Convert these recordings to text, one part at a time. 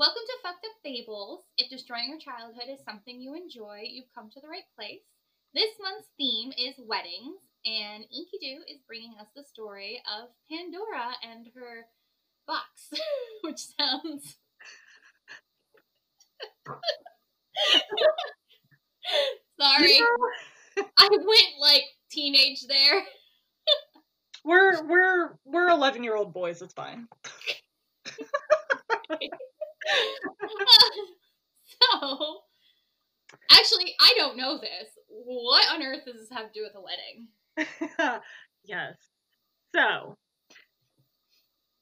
Welcome to Fuck the Fables. If destroying your childhood is something you enjoy, you've come to the right place. This month's theme is weddings, and Inky Doo is bringing us the story of Pandora and her box, which sounds. Sorry. I went like teenage there. We're we're we're eleven year old boys. It's fine. so, actually, I don't know this. What on earth does this have to do with a wedding? yes. So,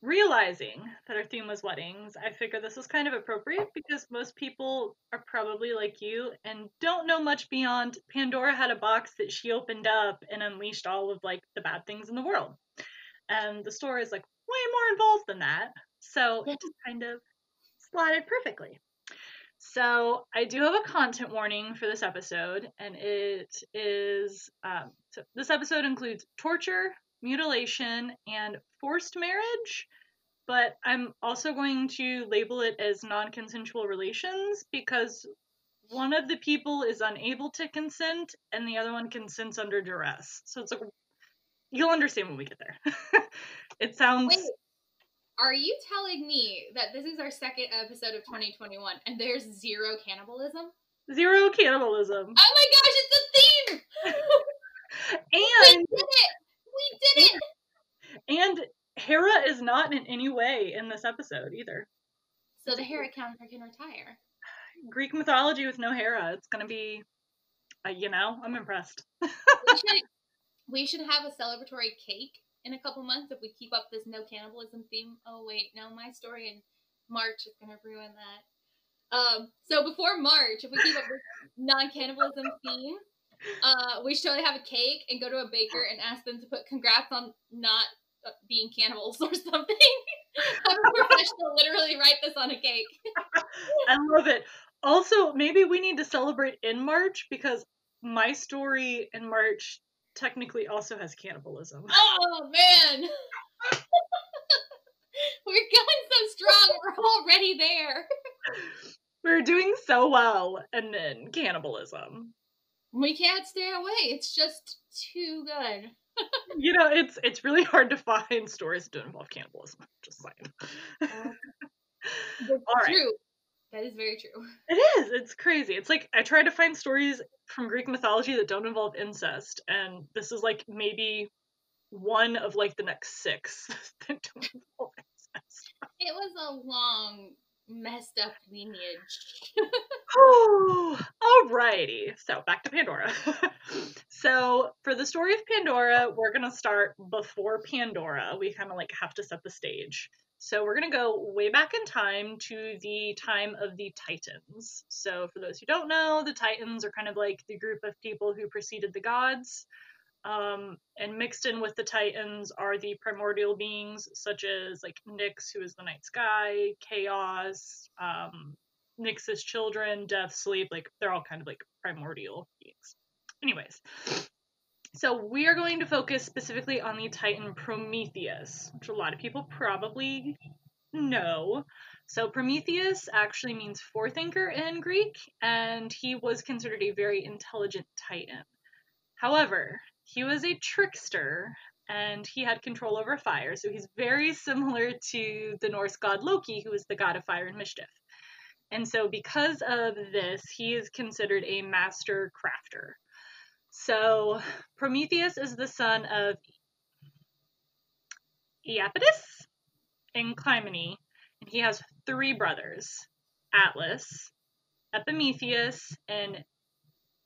realizing that our theme was weddings, I figured this was kind of appropriate because most people are probably like you and don't know much beyond Pandora had a box that she opened up and unleashed all of like the bad things in the world. And the story is like way more involved than that. So it just kind of slotted perfectly. So I do have a content warning for this episode, and it is um, so this episode includes torture, mutilation, and forced marriage. But I'm also going to label it as non-consensual relations because one of the people is unable to consent, and the other one consents under duress. So it's like you'll understand when we get there. it sounds. Wait are you telling me that this is our second episode of 2021 and there's zero cannibalism? Zero cannibalism. Oh my gosh, it's a theme! and we did it! We did it! And Hera is not in any way in this episode either. So the Hera counter can retire. Greek mythology with no Hera. It's gonna be, uh, you know, I'm impressed. we, should, we should have a celebratory cake in a couple months if we keep up this no cannibalism theme. Oh wait, no, my story in March is gonna ruin that. Um, so before March, if we keep up this non-cannibalism theme, uh, we should have a cake and go to a baker and ask them to put congrats on not uh, being cannibals or something. I'm a professional literally write this on a cake. I love it. Also, maybe we need to celebrate in March because my story in March technically also has cannibalism. Oh man. We're going so strong. We're already there. We're doing so well, and then cannibalism. We can't stay away. It's just too good. you know, it's it's really hard to find stories that don't involve cannibalism. Just saying. Uh, All right. True. That is very true. It is. It's crazy. It's like I try to find stories from Greek mythology that don't involve incest, and this is like maybe one of like the next six that don't involve incest. It was a long, messed up lineage. oh, alrighty. So back to Pandora. so for the story of Pandora, we're gonna start before Pandora. We kind of like have to set the stage. So we're going to go way back in time to the time of the Titans. So for those who don't know, the Titans are kind of like the group of people who preceded the gods. Um, and mixed in with the Titans are the primordial beings, such as like Nyx, who is the night sky, Chaos, um, Nyx's children, Death, Sleep. Like they're all kind of like primordial beings. Anyways, so we are going to focus specifically on the Titan Prometheus, which a lot of people probably know. So Prometheus actually means forethinker in Greek, and he was considered a very intelligent Titan. However, he was a trickster and he had control over fire, so he's very similar to the Norse god Loki, who is the god of fire and mischief. And so, because of this, he is considered a master crafter. So Prometheus is the son of Iapetus and Clymene, and he has three brothers Atlas, Epimetheus, and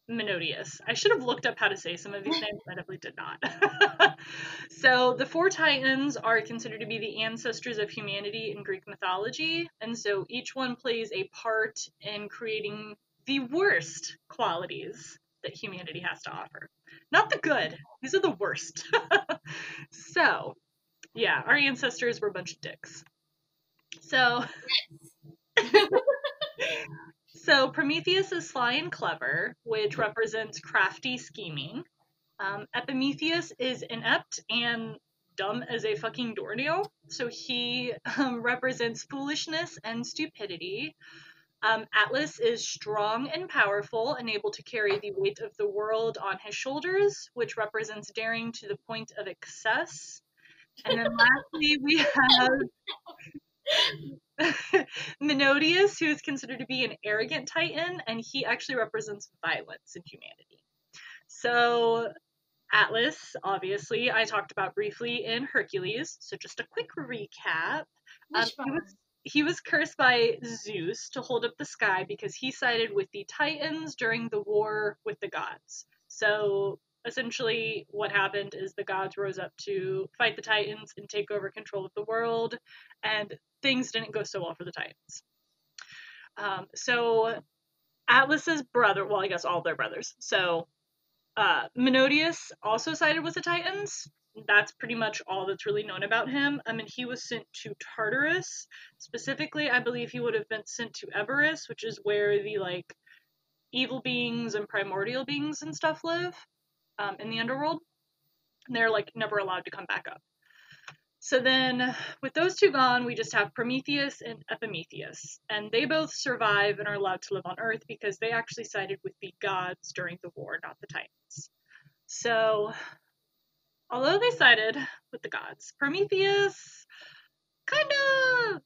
Menodius. I should have looked up how to say some of these names, but I definitely did not. so the four Titans are considered to be the ancestors of humanity in Greek mythology, and so each one plays a part in creating the worst qualities that humanity has to offer. Not the good, these are the worst. so, yeah, our ancestors were a bunch of dicks. So, so Prometheus is sly and clever, which represents crafty scheming. Um, Epimetheus is inept and dumb as a fucking doornail. So he um, represents foolishness and stupidity. Um, Atlas is strong and powerful and able to carry the weight of the world on his shoulders, which represents daring to the point of excess. And then lastly, we have Menodius, who is considered to be an arrogant titan, and he actually represents violence in humanity. So, Atlas, obviously, I talked about briefly in Hercules. So, just a quick recap. Um, he, was, he was cursed by Zeus to hold up the sky because he sided with the Titans during the war with the gods. So, essentially what happened is the gods rose up to fight the titans and take over control of the world and things didn't go so well for the titans. Um, so atlas's brother well i guess all their brothers. So uh, menodius also sided with the titans that's pretty much all that's really known about him i mean he was sent to tartarus specifically i believe he would have been sent to erebus which is where the like evil beings and primordial beings and stuff live um, in the underworld. And They're like never allowed to come back up. So then, with those two gone, we just have Prometheus and Epimetheus, and they both survive and are allowed to live on Earth because they actually sided with the gods during the war, not the Titans. So, although they sided with the gods, Prometheus kind of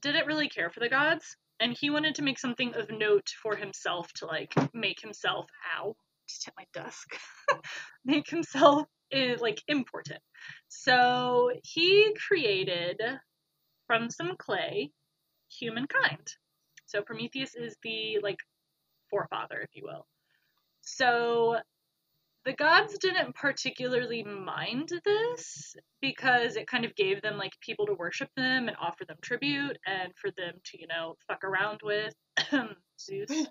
didn't really care for the gods, and he wanted to make something of note for himself to like make himself ow just hit my desk, make himself eh, like important. So he created from some clay humankind. So Prometheus is the like forefather, if you will. So the gods didn't particularly mind this because it kind of gave them like people to worship them and offer them tribute and for them to, you know, fuck around with Zeus.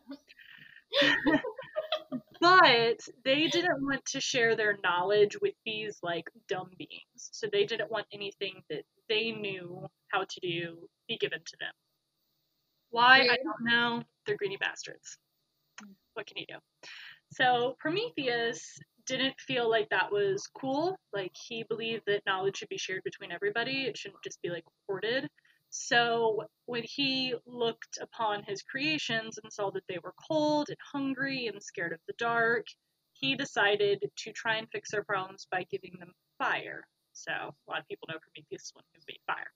but they didn't want to share their knowledge with these like dumb beings. So they didn't want anything that they knew how to do be given to them. Why? I don't know. They're greedy bastards. What can you do? So Prometheus didn't feel like that was cool. Like he believed that knowledge should be shared between everybody. It shouldn't just be like hoarded. So when he looked upon his creations and saw that they were cold and hungry and scared of the dark, he decided to try and fix their problems by giving them fire. So a lot of people know Prometheus one who made fire.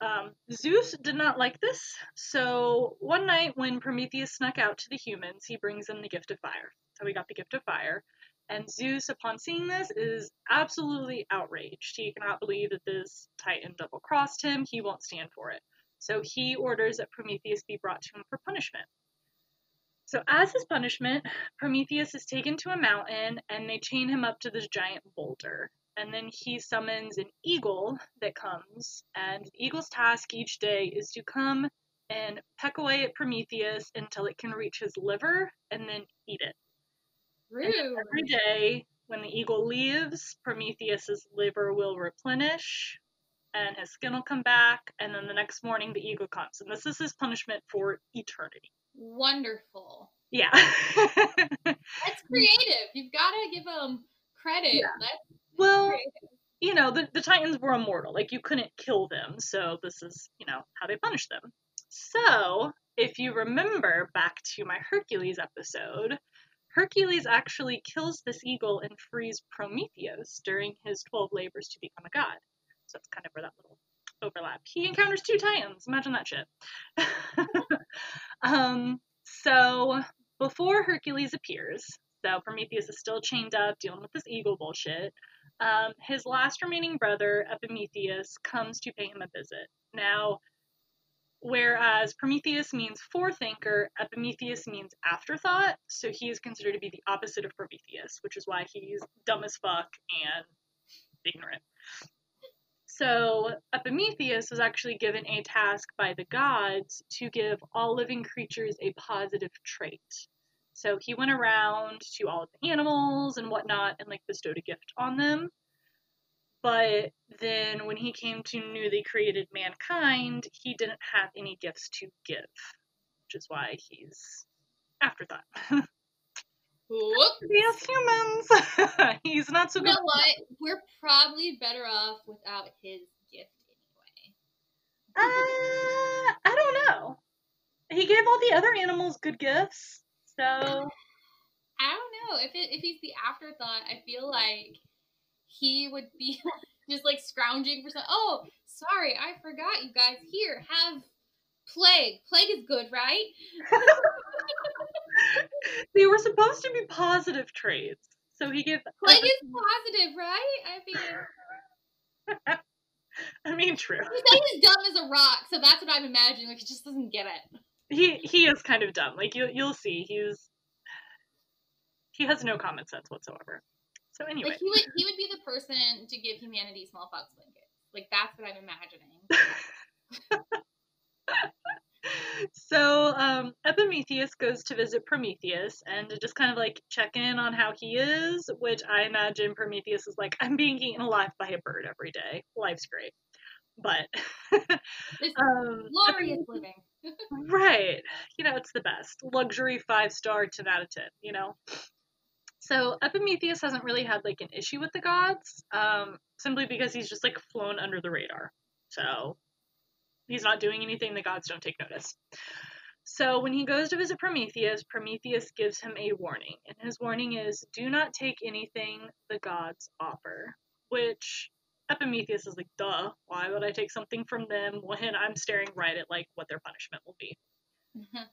Um, Zeus did not like this, so one night when Prometheus snuck out to the humans, he brings them the gift of fire. So we got the gift of fire. And Zeus, upon seeing this, is absolutely outraged. He cannot believe that this Titan double crossed him. He won't stand for it. So he orders that Prometheus be brought to him for punishment. So, as his punishment, Prometheus is taken to a mountain and they chain him up to this giant boulder. And then he summons an eagle that comes, and the eagle's task each day is to come and peck away at Prometheus until it can reach his liver and then eat it. Rude. Every day, when the eagle leaves, Prometheus's liver will replenish and his skin will come back, and then the next morning the eagle comes. And this is his punishment for eternity. Wonderful. Yeah. That's creative. You've got to give him credit. Yeah. That's well, you know, the, the Titans were immortal. Like, you couldn't kill them, so this is, you know, how they punish them. So, if you remember back to my Hercules episode, Hercules actually kills this eagle and frees Prometheus during his 12 labors to become a god. So that's kind of where that little overlap. He encounters two titans. Imagine that shit. um, so before Hercules appears, so Prometheus is still chained up dealing with this eagle bullshit. Um, his last remaining brother, Epimetheus, comes to pay him a visit. Now, Whereas Prometheus means forethinker, Epimetheus means afterthought, so he is considered to be the opposite of Prometheus, which is why he's dumb as fuck and ignorant. So Epimetheus was actually given a task by the gods to give all living creatures a positive trait. So he went around to all of the animals and whatnot and like bestowed a gift on them. But then when he came to newly created mankind, he didn't have any gifts to give, which is why he's afterthought. Whoop. Yes, humans. He's not so You good. know what? We're probably better off without his gift anyway. Uh, I don't know. He gave all the other animals good gifts, so I don't know if it, if he's the afterthought. I feel like he would be just like scrounging for some. Oh, sorry, I forgot you guys. Here, have plague. Plague is good, right? they were supposed to be positive traits. So he gave. Plague is positive, right? I mean, I mean, true. he he's dumb as a rock, so that's what I'm imagining. Like he just doesn't get it. He he is kind of dumb. Like you you'll see, he's he has no common sense whatsoever. So anyway, Like he would he would be the person to give humanity smallpox blankets. Like that's what I'm imagining. so um, Epimetheus goes to visit Prometheus and to just kind of like check in on how he is, which I imagine Prometheus is like, I'm being eaten alive by a bird every day. Life's great. But This um, glorious living. Right. You know, it's the best. Luxury five star 10 out of 10, you know? So Epimetheus hasn't really had like an issue with the gods, um, simply because he's just like flown under the radar. So he's not doing anything the gods don't take notice. So when he goes to visit Prometheus, Prometheus gives him a warning, and his warning is do not take anything the gods offer. Which Epimetheus is like, duh, why would I take something from them when I'm staring right at like what their punishment will be? Mm-hmm.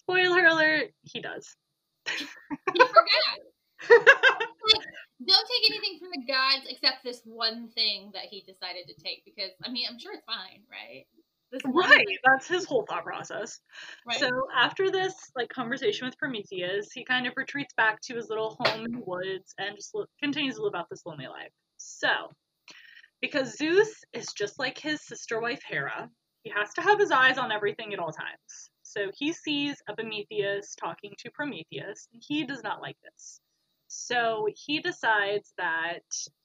Spoiler alert, he does. he forgot. Don't take anything from the gods except this one thing that he decided to take because I mean I'm sure it's fine, right? This one Right, that's his whole thought process. right? So after this like conversation with Prometheus, he kind of retreats back to his little home in the woods and just li- continues to live out this lonely life. So, because Zeus is just like his sister wife Hera, he has to have his eyes on everything at all times. So he sees Epimetheus talking to Prometheus, and he does not like this. So he decides that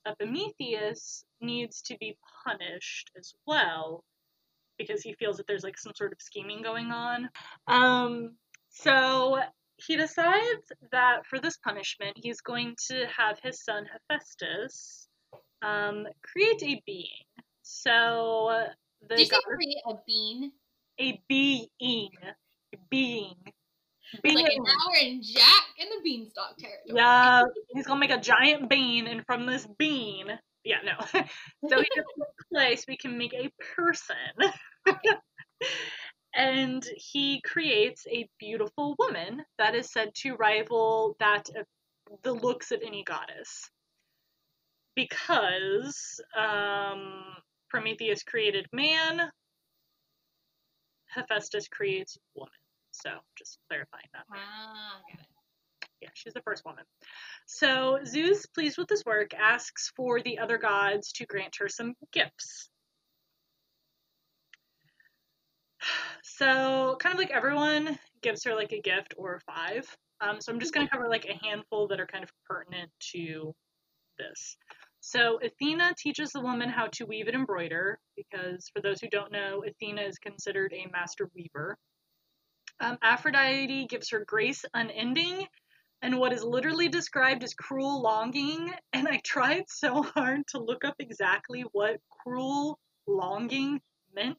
Epimetheus needs to be punished as well because he feels that there's like some sort of scheming going on. Um, so he decides that for this punishment, he's going to have his son Hephaestus um, create a being. So the Did you say create a bean? a being, a being, Like being. now we're in Jack and the Beanstalk territory. Yeah, he's gonna make a giant bean, and from this bean, yeah, no. so he so we can make a person. and he creates a beautiful woman that is said to rival that of the looks of any goddess. Because um, Prometheus created man, Hephaestus creates woman. So just clarifying that. Ah, got it. Yeah, she's the first woman. So Zeus, pleased with this work, asks for the other gods to grant her some gifts. So kind of like everyone gives her like a gift or five. Um, so I'm just going to cover like a handful that are kind of pertinent to this. So Athena teaches the woman how to weave and embroider because for those who don't know, Athena is considered a master weaver. Um, Aphrodite gives her grace unending and what is literally described as cruel longing. And I tried so hard to look up exactly what cruel longing meant,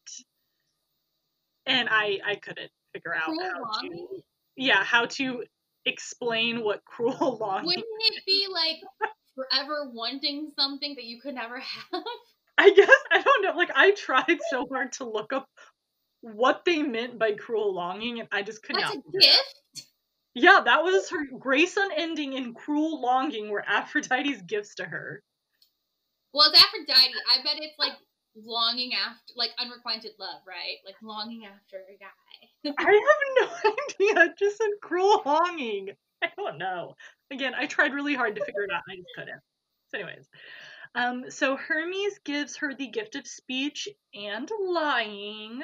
and I I couldn't figure out Cruel how longing? to yeah how to explain what cruel longing. Wouldn't it be like forever wanting something that you could never have? I guess I don't know. Like I tried so hard to look up what they meant by cruel longing, and I just could That's not. a gift. Yeah, that was her grace unending and cruel longing were Aphrodite's gifts to her. Well, it's Aphrodite. I bet it's like longing after, like unrequited love, right? Like longing after a guy. I have no idea. Just said cruel longing. I don't know. Again, I tried really hard to figure it out. I just couldn't. So, anyways, um, so Hermes gives her the gift of speech and lying.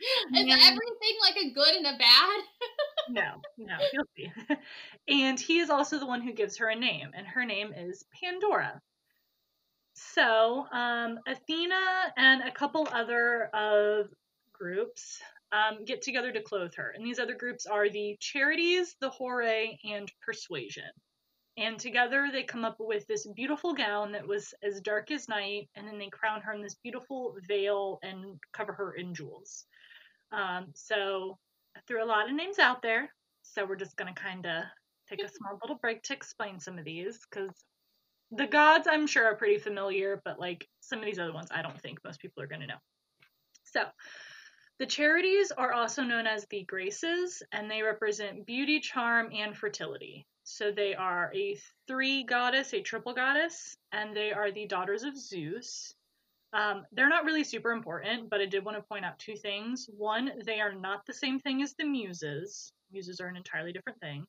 Is Yeah. everything like a good and a bad? No, no, you'll see. and he is also the one who gives her a name, and her name is Pandora. So, um, Athena and a couple other of groups um, get together to clothe her. And these other groups are the Charities, the Horae, and Persuasion. And together they come up with this beautiful gown that was as dark as night, and then they crown her in this beautiful veil and cover her in jewels. Um, so I threw a lot of names out there, so we're just gonna kind of take a small little break to explain some of these because the gods I'm sure are pretty familiar, but like some of these other ones I don't think most people are gonna know. So the charities are also known as the graces, and they represent beauty, charm, and fertility. So they are a three goddess, a triple goddess, and they are the daughters of Zeus. Um, they're not really super important, but I did want to point out two things. One, they are not the same thing as the muses. Muses are an entirely different thing.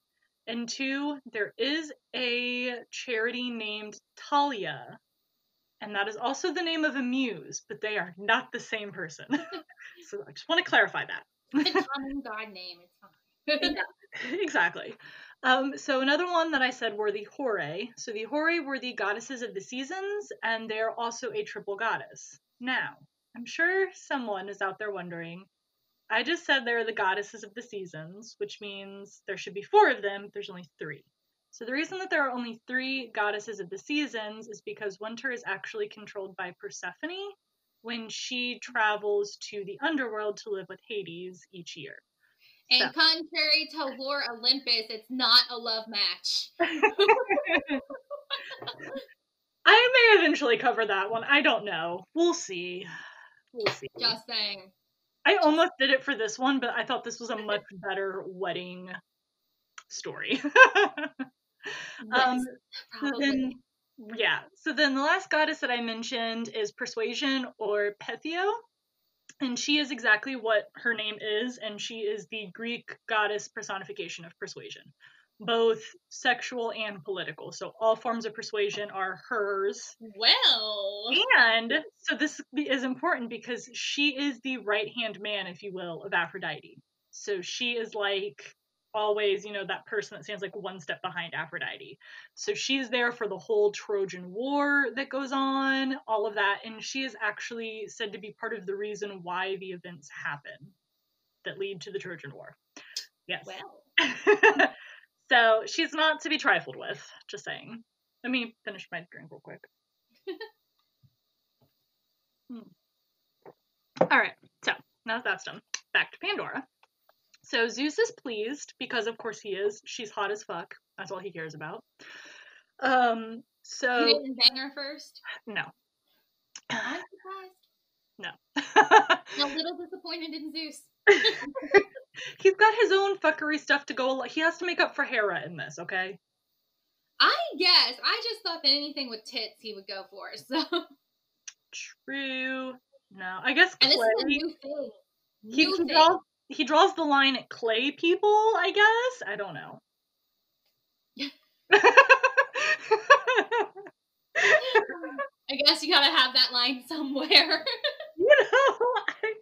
And two, there is a charity named Talia, and that is also the name of a muse, but they are not the same person. so I just want to clarify that. It's a common god name. It's fine. exactly. Um, so another one that I said were the Horae. So the Horae were the goddesses of the seasons, and they're also a triple goddess. Now, I'm sure someone is out there wondering. I just said they're the goddesses of the seasons, which means there should be four of them. There's only three. So the reason that there are only three goddesses of the seasons is because winter is actually controlled by Persephone when she travels to the underworld to live with Hades each year. And so. contrary to Lore Olympus, it's not a love match. I may eventually cover that one. I don't know. We'll see. We'll see. Just saying. I almost did it for this one, but I thought this was a much better wedding story. um, so then, yeah. So then the last goddess that I mentioned is Persuasion or Peitho and she is exactly what her name is, and she is the Greek goddess personification of persuasion, both sexual and political. So all forms of persuasion are hers. Well, and so this is important because she is the right hand man, if you will, of Aphrodite. So she is like always, you know, that person that stands like one step behind Aphrodite. So she's there for the whole Trojan War that goes on, all of that, and she is actually said to be part of the reason why the events happen that lead to the Trojan War. Yes. Well. so she's not to be trifled with, just saying. Let me finish my drink real quick. hmm. All right, so now that that's done, back to Pandora. So Zeus is pleased because, of course, he is. She's hot as fuck. That's all he cares about. Um. So he didn't bang her first. No. I'm surprised. No. a little disappointed in Zeus. He's got his own fuckery stuff to go. He has to make up for Hera in this. Okay. I guess. I just thought that anything with tits he would go for. So. True. No, I guess. And Clay, this is a new thing. New he, thing. Draws, he draws the line at clay people, I guess. I don't know. I guess you gotta have that line somewhere. you know, I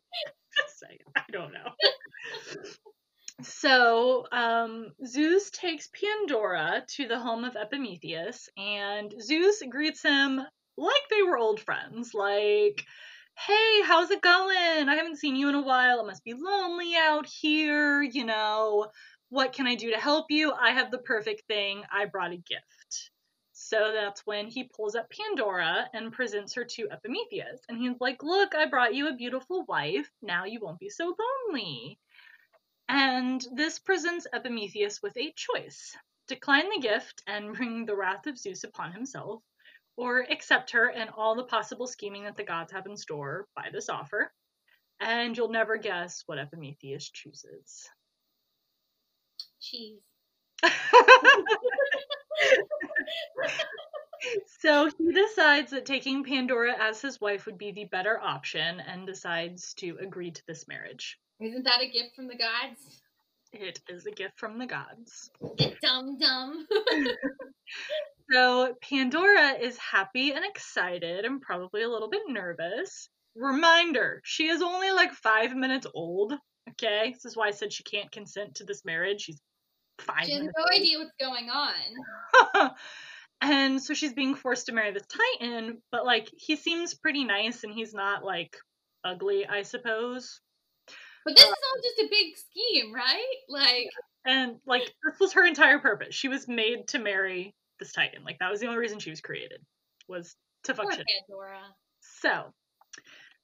just say I don't know. so um, Zeus takes Pandora to the home of Epimetheus, and Zeus greets him like they were old friends. Like, hey, how's it going? I haven't seen you in a while. It must be lonely out here. You know, what can I do to help you? I have the perfect thing. I brought a gift. So that's when he pulls up Pandora and presents her to Epimetheus. And he's like, Look, I brought you a beautiful wife. Now you won't be so lonely. And this presents Epimetheus with a choice decline the gift and bring the wrath of Zeus upon himself, or accept her and all the possible scheming that the gods have in store by this offer, and you'll never guess what Epimetheus chooses. Cheese. so he decides that taking Pandora as his wife would be the better option and decides to agree to this marriage. Isn't that a gift from the gods? It is a gift from the gods. Dum dum. So Pandora is happy and excited and probably a little bit nervous. Reminder, she is only like five minutes old. Okay, this is why I said she can't consent to this marriage. She's five. She has no old. idea what's going on. and so she's being forced to marry this Titan, but like he seems pretty nice and he's not like ugly, I suppose. But this is all just a big scheme, right? Like, and like this was her entire purpose. She was made to marry this Titan. Like that was the only reason she was created was to function. Pandora. So,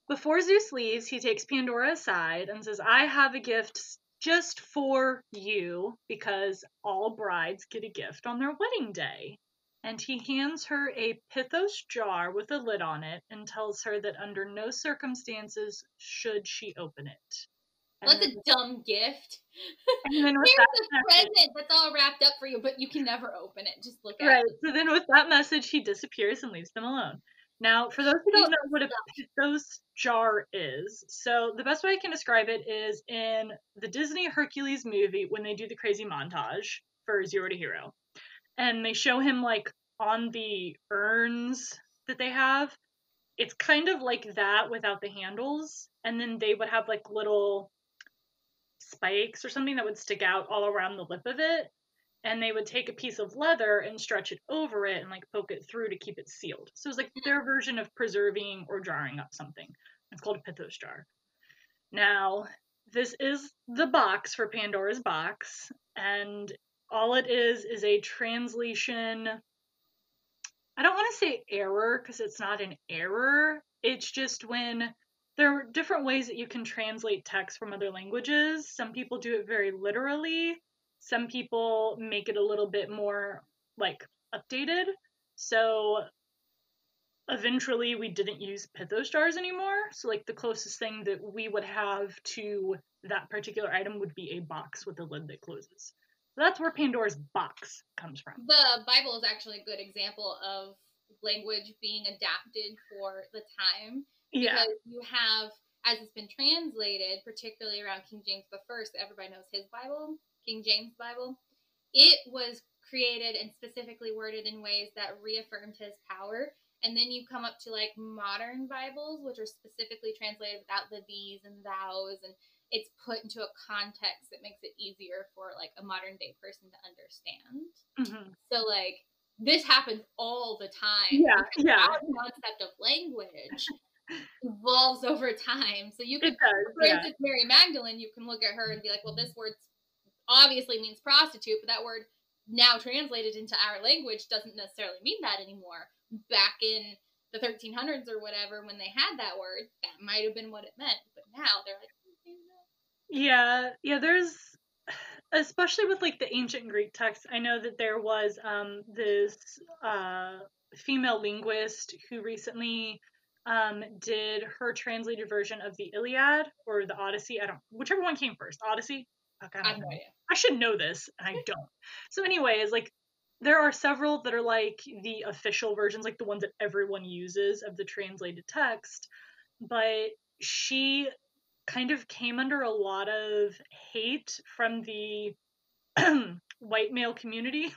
before Zeus leaves, he takes Pandora aside and says, "I have a gift just for you because all brides get a gift on their wedding day." And he hands her a pithos jar with a lid on it and tells her that under no circumstances should she open it. What a dumb gift. And then with Here's that a present that's all wrapped up for you, but you can never open it. Just look at it. right. it. So then with that message, he disappears and leaves them alone. Now, for those who don't know what a pithos jar is, so the best way I can describe it is in the Disney Hercules movie when they do the crazy montage for Zero to Hero. And they show him like on the urns that they have. It's kind of like that without the handles. And then they would have like little spikes or something that would stick out all around the lip of it and they would take a piece of leather and stretch it over it and like poke it through to keep it sealed. So it's like mm-hmm. their version of preserving or jarring up something. It's called a pithos jar. Now, this is the box for Pandora's box, and all it is is a translation. I don't want to say error because it's not an error. It's just when there are different ways that you can translate text from other languages. Some people do it very literally. Some people make it a little bit more like updated. So eventually we didn't use pithos jars anymore. So like the closest thing that we would have to that particular item would be a box with a lid that closes. So that's where Pandora's box comes from. The Bible is actually a good example of language being adapted for the time yeah. Because you have, as it's been translated, particularly around King James the First, everybody knows his Bible, King James Bible. It was created and specifically worded in ways that reaffirmed his power. And then you come up to like modern Bibles, which are specifically translated without the these and thous, and it's put into a context that makes it easier for like a modern day person to understand. Mm-hmm. So like this happens all the time. Yeah, yeah. Our concept of language evolves over time. So you can, for yeah. instance, Mary Magdalene, you can look at her and be like, well, this word obviously means prostitute, but that word now translated into our language doesn't necessarily mean that anymore. Back in the 1300s or whatever, when they had that word, that might have been what it meant. But now they're like, yeah, yeah. There's especially with like the ancient Greek text. I know that there was um this uh female linguist who recently um, did her translated version of the Iliad or the Odyssey. I don't, whichever one came first. Odyssey. Fuck, I, don't know. I should know this, and I don't. so, anyways, like there are several that are like the official versions, like the ones that everyone uses of the translated text. But she kind of came under a lot of hate from the white male community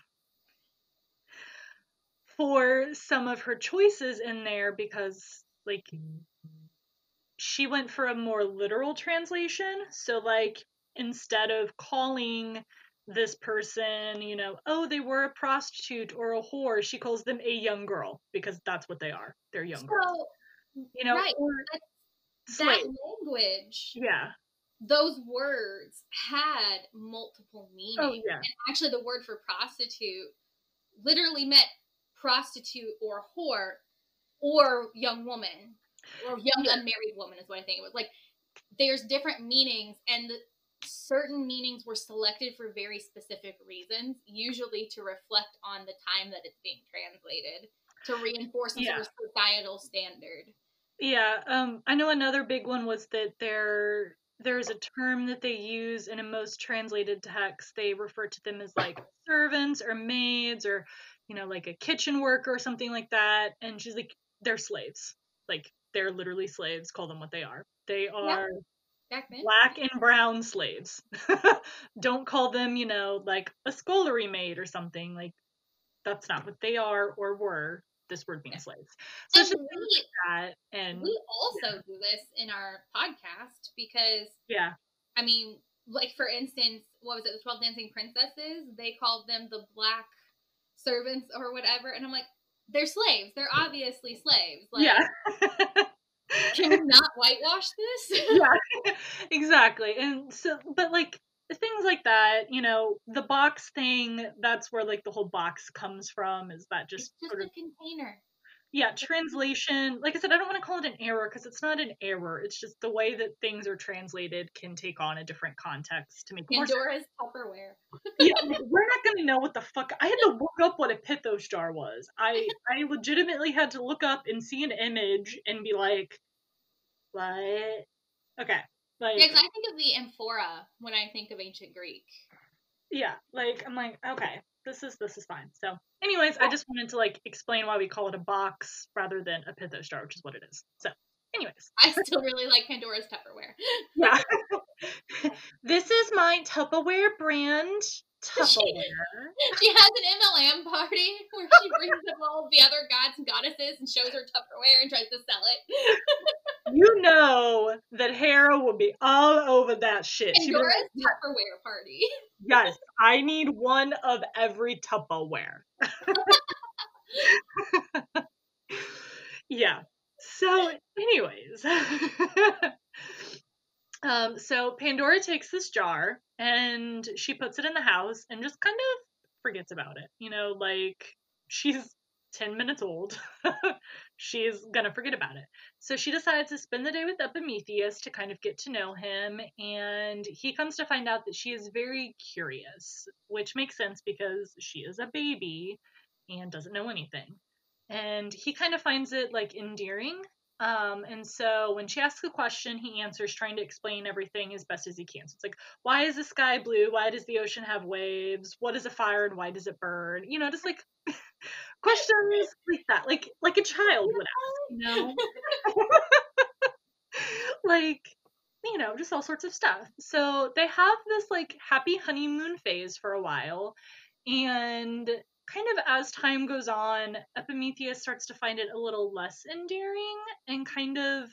for some of her choices in there because like she went for a more literal translation. So like instead of calling this person, you know, oh, they were a prostitute or a whore, she calls them a young girl because that's what they are. They're young so, girls. You know, right. that language. Yeah. Those words had multiple meanings. Oh, yeah. And actually the word for prostitute literally meant prostitute or whore or young woman or young unmarried woman is what I think it was. Like there's different meanings and certain meanings were selected for very specific reasons, usually to reflect on the time that it's being translated, to reinforce yeah. sort societal standard. Yeah, um, I know another big one was that there there's a term that they use in a most translated text. They refer to them as like servants or maids or you know like a kitchen worker or something like that. And she's like, they're slaves. Like they're literally slaves. Call them what they are. They are black and brown slaves. Don't call them, you know, like a scullery maid or something. Like that's not what they are or were. This word being slaves. So and we, like that, and we also yeah. do this in our podcast because yeah, I mean, like for instance, what was it? The Twelve Dancing Princesses. They called them the black servants or whatever, and I'm like, they're slaves. They're obviously slaves. Like, yeah. Can we not whitewash this? yeah, exactly. And so, but like things like that, you know, the box thing, that's where like the whole box comes from, is that just, just sort a of, container. Yeah, translation. Like I said, I don't want to call it an error because it's not an error. It's just the way that things are translated can take on a different context to make more sense. Pandora's Tupperware. yeah, we're not gonna know what the fuck. I had to look up what a pithos jar was. I I legitimately had to look up and see an image and be like, what? Okay, like Yeah, I think of the amphora when I think of ancient Greek. Yeah, like I'm like okay, this is this is fine. So, anyways, I just wanted to like explain why we call it a box rather than a pithos jar, which is what it is. So, anyways, I still really like Pandora's Tupperware. yeah, this is my Tupperware brand. Tupperware. She has an MLM party where she brings up all the other gods and goddesses and shows her Tupperware and tries to sell it. you know that Hera will be all over that shit. Pandora's Tupperware party. Yes, I need one of every Tupperware. yeah. So, anyways, um, so Pandora takes this jar and she puts it in the house and just kind of forgets about it. You know, like she's 10 minutes old. she's gonna forget about it. So she decides to spend the day with Epimetheus to kind of get to know him, and he comes to find out that she is very curious, which makes sense because she is a baby and doesn't know anything. And he kind of finds it like endearing. Um, and so when she asks a question, he answers, trying to explain everything as best as he can. So it's like, why is the sky blue? Why does the ocean have waves? What is a fire and why does it burn? You know, just like questions like that, like like a child would ask. You know, like you know, just all sorts of stuff. So they have this like happy honeymoon phase for a while, and kind of as time goes on, Epimetheus starts to find it a little less endearing and kind of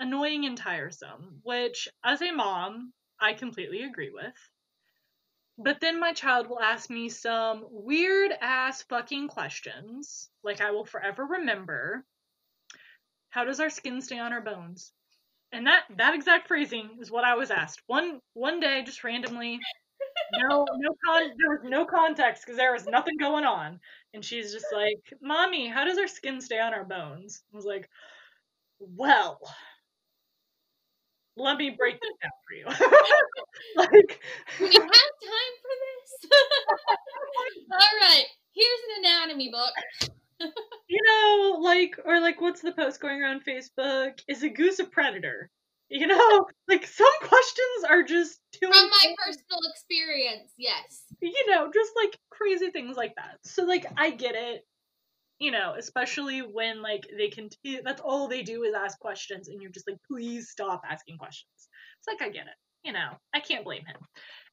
annoying and tiresome, which as a mom, I completely agree with. But then my child will ask me some weird ass fucking questions, like I will forever remember. How does our skin stay on our bones? And that that exact phrasing is what I was asked one one day, just randomly. No, no con. There was no context because there was nothing going on, and she's just like, "Mommy, how does our skin stay on our bones?" I was like, "Well, let me break this down for you." like, we have time for this? All right, here's an anatomy book. you know, like, or like, what's the post going around Facebook? Is a goose a predator? You know, like some questions are just too From my personal experience, yes. you know, just like crazy things like that. So like I get it, you know, especially when like they can that's all they do is ask questions and you're just like please stop asking questions. It's like I get it. You know, I can't blame him.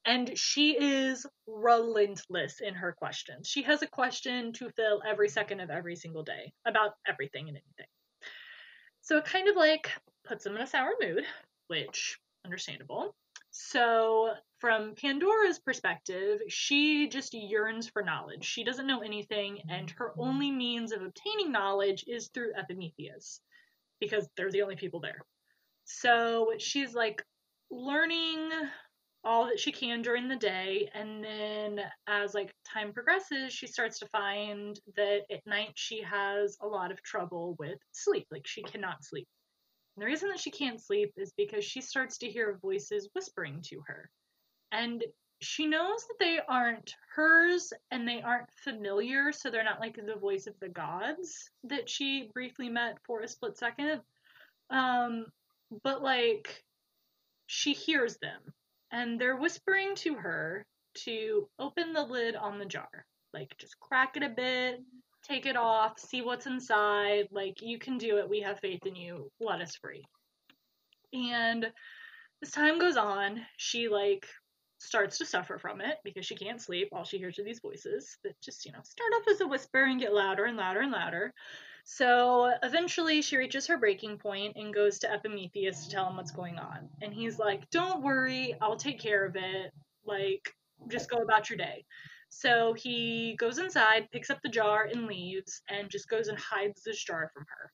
And she is relentless in her questions. She has a question to fill every second of every single day about everything and anything. So it kind of like puts them in a sour mood, which understandable. So, from Pandora's perspective, she just yearns for knowledge. She doesn't know anything, and her only means of obtaining knowledge is through Epimetheus, because they're the only people there. So, she's like learning all that she can during the day, and then as like time progresses, she starts to find that at night she has a lot of trouble with sleep. Like, she cannot sleep. The reason that she can't sleep is because she starts to hear voices whispering to her. And she knows that they aren't hers and they aren't familiar, so they're not like the voice of the gods that she briefly met for a split second. Um, but like she hears them and they're whispering to her to open the lid on the jar. Like just crack it a bit, take it off, see what's inside. Like, you can do it. We have faith in you. Let us free. And as time goes on, she like starts to suffer from it because she can't sleep. All she hears are these voices that just, you know, start off as a whisper and get louder and louder and louder. So eventually she reaches her breaking point and goes to Epimetheus to tell him what's going on. And he's like, Don't worry, I'll take care of it. Like, just go about your day. So he goes inside, picks up the jar and leaves, and just goes and hides this jar from her.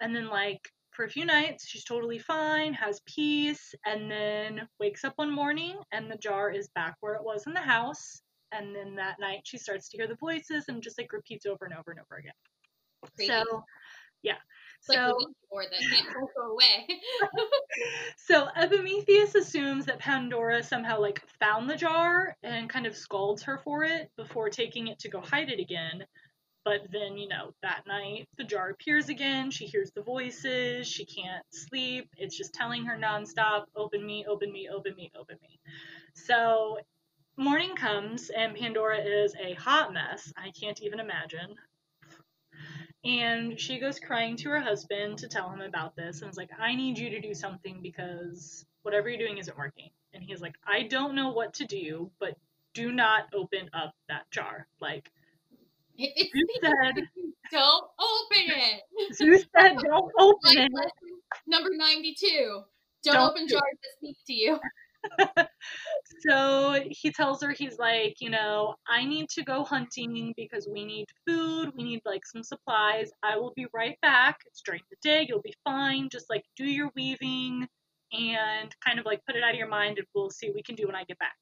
And then, like, for a few nights, she's totally fine, has peace, and then wakes up one morning and the jar is back where it was in the house. And then that night she starts to hear the voices and just like repeats over and over and over again. Creepy. So, yeah. Like so, board that can't go away. so Epimetheus assumes that Pandora somehow like found the jar and kind of scolds her for it before taking it to go hide it again. But then, you know, that night the jar appears again. She hears the voices. She can't sleep. It's just telling her nonstop, open me, open me, open me, open me. So morning comes and Pandora is a hot mess. I can't even imagine. And she goes crying to her husband to tell him about this and is like, I need you to do something because whatever you're doing isn't working. And he's like, I don't know what to do, but do not open up that jar. Like, it's Zeus said, don't open it. Zeus said, don't open Like it. number 92. Don't, Don't open do jars that speak to you. So he tells her, he's like, you know, I need to go hunting because we need food. We need like some supplies. I will be right back. It's during the day. You'll be fine. Just like do your weaving and kind of like put it out of your mind and we'll see what we can do when I get back.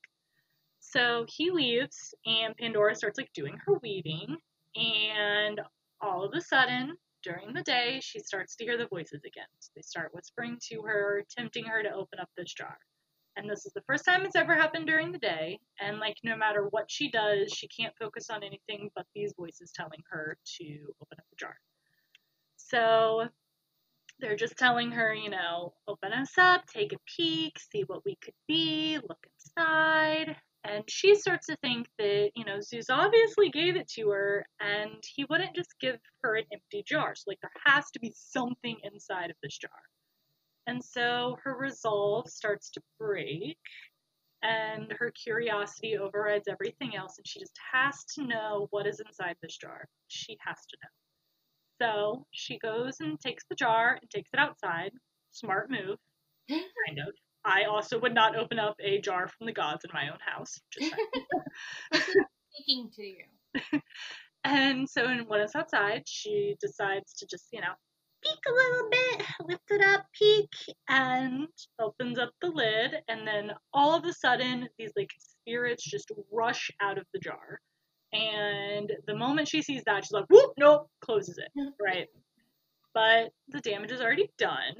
So he leaves and Pandora starts like doing her weaving. And all of a sudden, during the day, she starts to hear the voices again. So they start whispering to her, tempting her to open up this jar and this is the first time it's ever happened during the day. And like no matter what she does she can't focus on anything but these voices telling her to open up the jar. So they're just telling her you know open us up take a peek see what we could be look inside. And she starts to think that you know zeus obviously gave it to her and he wouldn't just give her an empty jar. So like there has to be something inside of this jar and so her resolve starts to break, and her curiosity overrides everything else, and she just has to know what is inside this jar. She has to know. So she goes and takes the jar and takes it outside. Smart move, kind of. I also would not open up a jar from the gods in my own house. Just. Speaking to you. and so when it's outside, she decides to just, you know, peek a little bit, lift it up, peek, and opens up the lid. And then all of a sudden, these like spirits just rush out of the jar. And the moment she sees that, she's like, whoop, nope, closes it, right? But the damage is already done,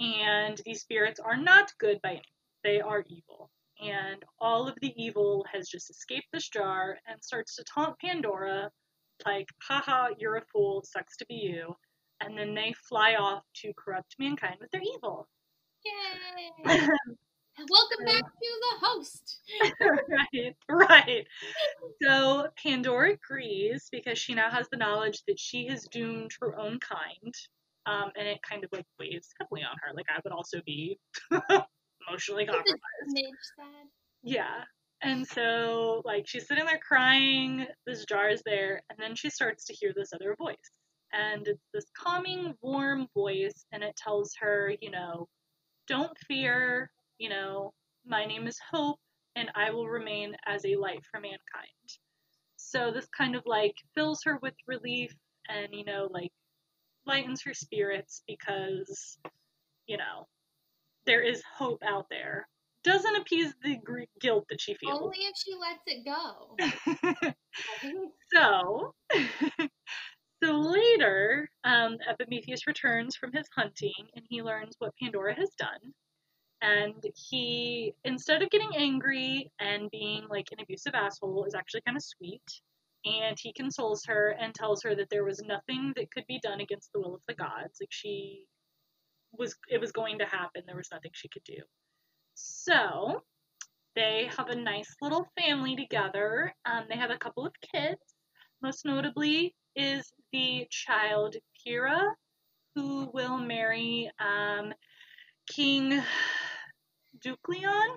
and these spirits are not good by any They are evil. And all of the evil has just escaped this jar and starts to taunt Pandora, like, haha, you're a fool, sucks to be you and then they fly off to corrupt mankind with their evil. Yay! Welcome back to the host. right, right. So Pandora agrees because she now has the knowledge that she has doomed her own kind. Um, and it kind of like weighs heavily on her. Like I would also be emotionally compromised. Yeah. And so like she's sitting there crying, this jar is there, and then she starts to hear this other voice and it's this calming, warm voice, and it tells her, you know, don't fear, you know, my name is Hope, and I will remain as a light for mankind. So this kind of like fills her with relief and, you know, like lightens her spirits because, you know, there is hope out there. Doesn't appease the guilt that she feels. Only if she lets it go. so, so later, um, Epimetheus returns from his hunting and he learns what Pandora has done. And he, instead of getting angry and being like an abusive asshole, is actually kind of sweet. And he consoles her and tells her that there was nothing that could be done against the will of the gods. Like she was, it was going to happen. There was nothing she could do. So they have a nice little family together. Um, they have a couple of kids. Most notably is the child Pyrrha, who will marry um, King Deucalion.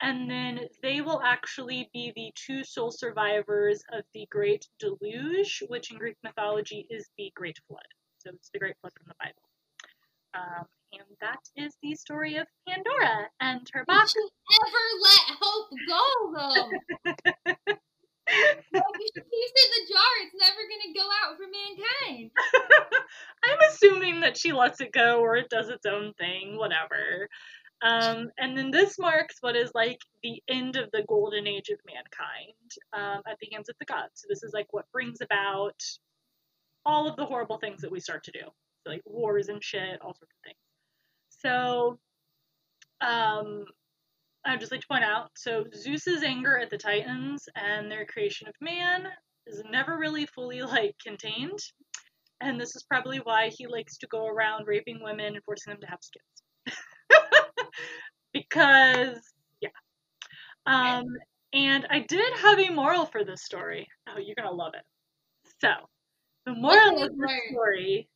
And then they will actually be the two sole survivors of the Great Deluge, which in Greek mythology is the Great Flood. So it's the Great Flood from the Bible. Um, and that is the story of Pandora and her Did box. she ever let hope go, though? Like, if she keeps it in the jar, it's never gonna go out for mankind. I'm assuming that she lets it go or it does its own thing, whatever. Um, and then this marks what is like the end of the golden age of mankind um, at the hands of the gods. So this is like what brings about all of the horrible things that we start to do, so, like wars and shit, all sorts of things. So, um, I'd just like to point out, so Zeus's anger at the Titans and their creation of man is never really fully like contained, and this is probably why he likes to go around raping women and forcing them to have kids. because yeah. Um, and I did have a moral for this story. Oh, you're gonna love it. So, the moral of the story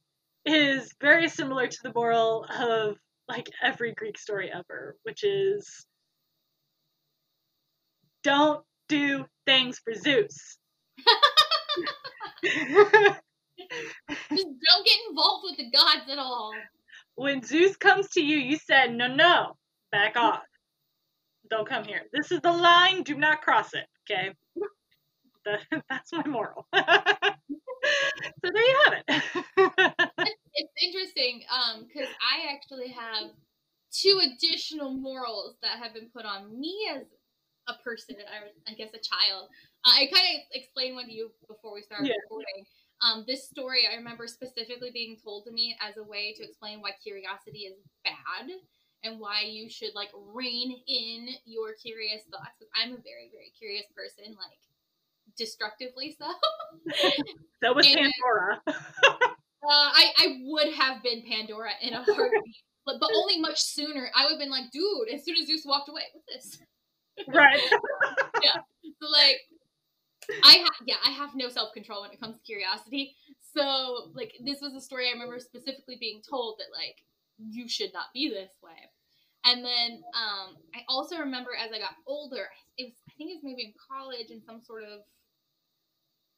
is very similar to the moral of like every Greek story ever, which is don't do things for Zeus. Just don't get involved with the gods at all. When Zeus comes to you, you said, no, no, back off. Don't come here. This is the line. Do not cross it. Okay. that's my moral. so there you have it. it's interesting because um, I actually have two additional morals that have been put on me as a person, I, I guess a child. Uh, I kind of explained one to you before we started yeah. recording. Um, this story I remember specifically being told to me as a way to explain why curiosity is bad and why you should like rein in your curious thoughts. Because I'm a very, very curious person, like destructively so. that was and, Pandora. uh, I I would have been Pandora in a heartbeat, but but only much sooner. I would have been like, dude, as soon as Zeus walked away, what's this? Right. yeah. So like I yeah, I have no self control when it comes to curiosity. So like this was a story I remember specifically being told that like you should not be this way. And then um, I also remember as I got older, it was I think it was maybe in college in some sort of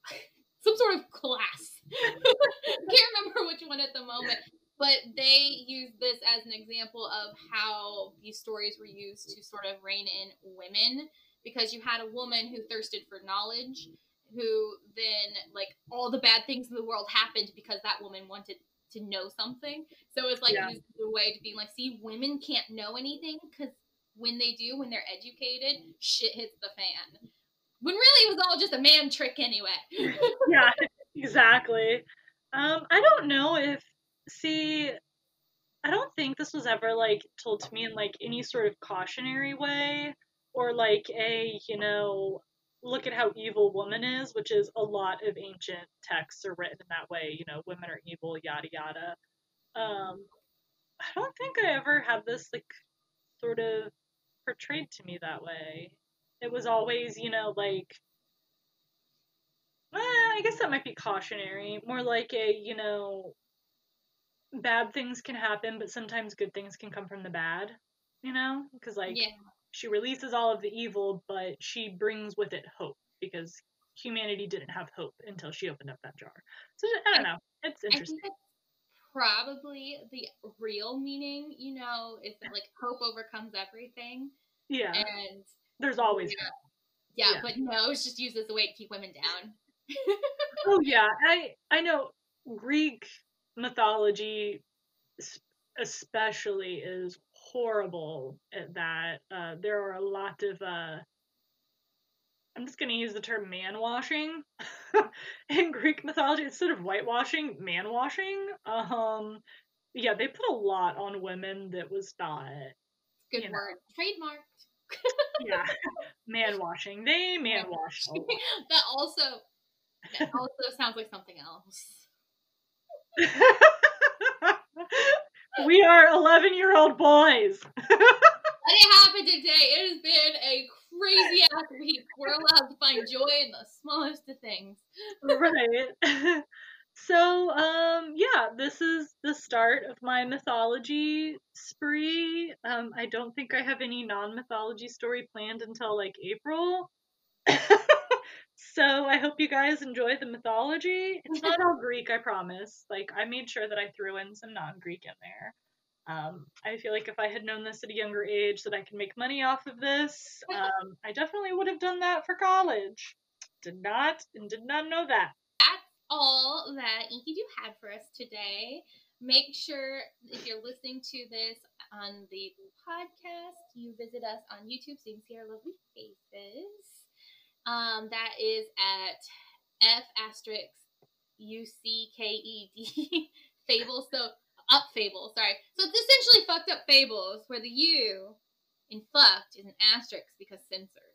some sort of class. Can't remember which one at the moment. But they used this as an example of how these stories were used to sort of rein in women because you had a woman who thirsted for knowledge who then like all the bad things in the world happened because that woman wanted to know something. So it's like yeah. the way to be like, see, women can't know anything because when they do, when they're educated, shit hits the fan. When really it was all just a man trick anyway. yeah, exactly. Um, I don't know if see I don't think this was ever like told to me in like any sort of cautionary way or like a, you know, look at how evil woman is, which is a lot of ancient texts are written in that way, you know, women are evil, yada yada. Um I don't think I ever had this like sort of portrayed to me that way. It was always, you know, like well, I guess that might be cautionary. More like a, you know, bad things can happen, but sometimes good things can come from the bad, you know? Because, like, yeah. She releases all of the evil, but she brings with it hope because humanity didn't have hope until she opened up that jar. So, I don't know. It's interesting. probably the real meaning, you know, is that, like, hope overcomes everything. Yeah. And there's always yeah. Yeah, yeah, but no, it's just used as a way to keep women down. oh yeah, I I know Greek mythology especially is horrible at that. Uh, there are a lot of uh, I'm just going to use the term man washing in Greek mythology instead of whitewashing, man washing. Um, yeah, they put a lot on women that was not. Good word. Know. Trademarked. yeah, man washing. They man wash. that also that also sounds like something else. We are 11 year old boys. Let it happen today. It has been a crazy ass week. We're allowed to find joy in the smallest of things. Right. So, um, yeah, this is the start of my mythology spree. Um, I don't think I have any non mythology story planned until like April. So I hope you guys enjoy the mythology. It's not all Greek, I promise. Like I made sure that I threw in some non-Greek in there. Um, I feel like if I had known this at a younger age that I could make money off of this, um, I definitely would have done that for college. Did not and did not know that. That's all that Inky Doo had for us today. make sure if you're listening to this on the podcast, you visit us on YouTube so you can see our lovely faces. Um, that is at F asterisk U C K E D Fable. So up Fable, sorry. So it's essentially fucked up fables where the U in fucked is an asterisk because censors.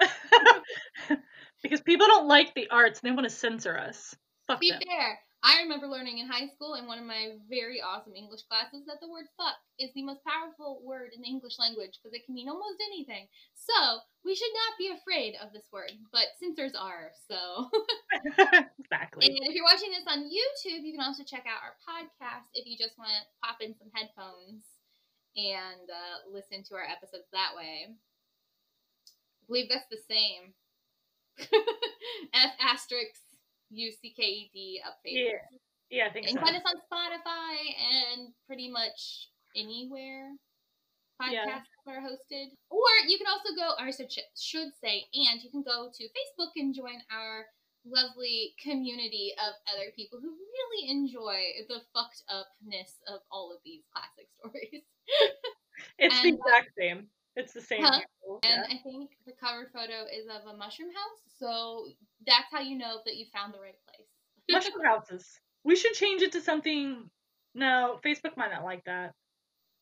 because people don't like the arts and they want to censor us. Fuck Be them. fair. I remember learning in high school in one of my very awesome English classes that the word fuck is the most powerful word in the English language because it can mean almost anything. So we should not be afraid of this word, but censors are, so. exactly. and if you're watching this on YouTube, you can also check out our podcast if you just want to pop in some headphones and uh, listen to our episodes that way. I believe that's the same. F asterisk U C K E D up Yeah, yeah, I think and so. find us on Spotify and pretty much anywhere podcasts Yeah. are hosted. Or you can also go, or I should, should say, and you can go to Facebook and join our lovely community of other people who really enjoy the fucked upness of all of these classic stories. It's the and, uh, exact same. It's the same. Huh? And yeah. I think the cover photo is of a mushroom house, so that's how you know that you found the right place. Mushroom houses. We should change it to something. No, Facebook might not like that.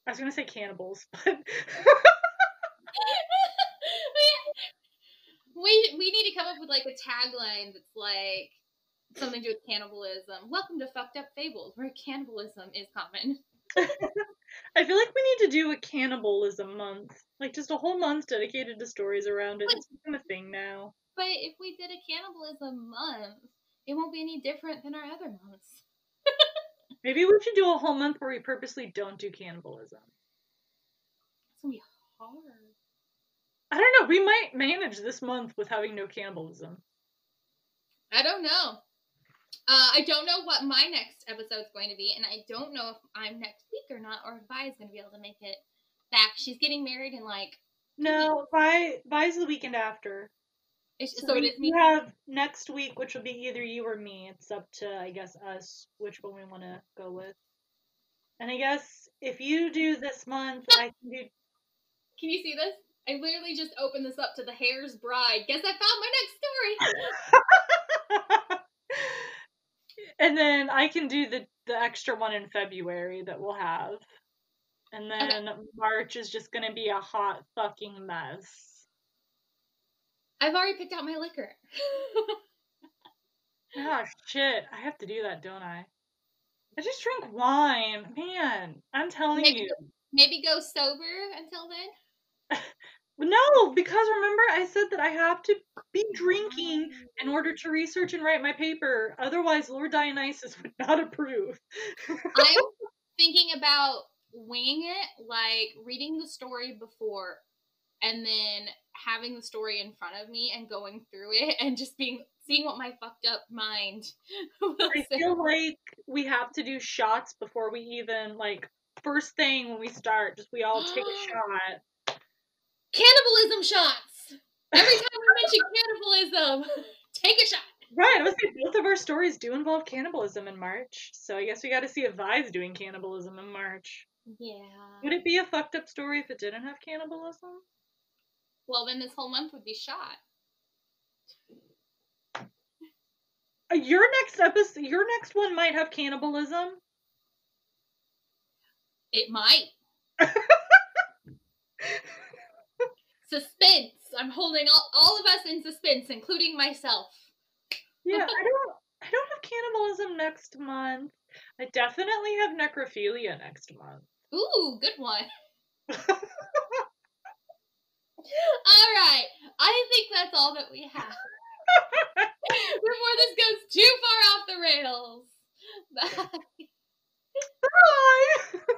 I was gonna say cannibals, but we we need to come up with like a tagline that's like something to do with cannibalism. Welcome to Fucked Up Fables, where cannibalism is common. I feel like we need to do a cannibalism month, like just a whole month dedicated to stories around it. It's become a thing now. But if we did a cannibalism month, it won't be any different than our other months. Maybe we should do a whole month where we purposely don't do cannibalism. It's gonna be hard. I don't know. We might manage this month with having no cannibalism. I don't know. Uh, I don't know what my next episode's going to be, and I don't know if I'm next week or not, or if Vi is going to be able to make it back. She's getting married in like, No, by by's the weekend after. it's, So, so we, is we have next week, which will be either you or me. It's up to I guess us which one we want to go with. And I guess if you do this month, I can do. Can you see this? I literally just opened this up to the Hare's Bride. Guess I found my next story. and then I can do the the extra one in February that we'll have. And then March is just gonna be a hot fucking mess. I've already picked out my liquor. Oh shit, I have to do that, don't I? I just drink wine. Man, I'm telling Maybe you. Maybe go sober until then. No, because remember I said that I have to be drinking in order to research and write my paper. Otherwise, Lord Dionysus would not approve. I'm thinking about winging it, like reading the story before and then having the story in front of me and going through it and just being seeing what my fucked up mind I say. feel like we have to do shots before we even like first thing when we start. Just we all take a shot. Cannibalism shots. Every time we mention cannibalism, take a shot. Right, I was saying both of our stories do involve cannibalism in March, so I guess we got to see if Vi's doing cannibalism in March. Yeah. Would it be a fucked up story if it didn't have cannibalism? Well, then this whole month would be shot. Uh, Your next episode, your next one might have cannibalism. It might. Suspense. I'm holding all, all of us in suspense, including myself. Yeah, I don't. I don't have cannibalism next month. I definitely have necrophilia next month. Ooh, good one. All right. I think that's all that we have. Before this goes too far off the rails. Bye. Bye.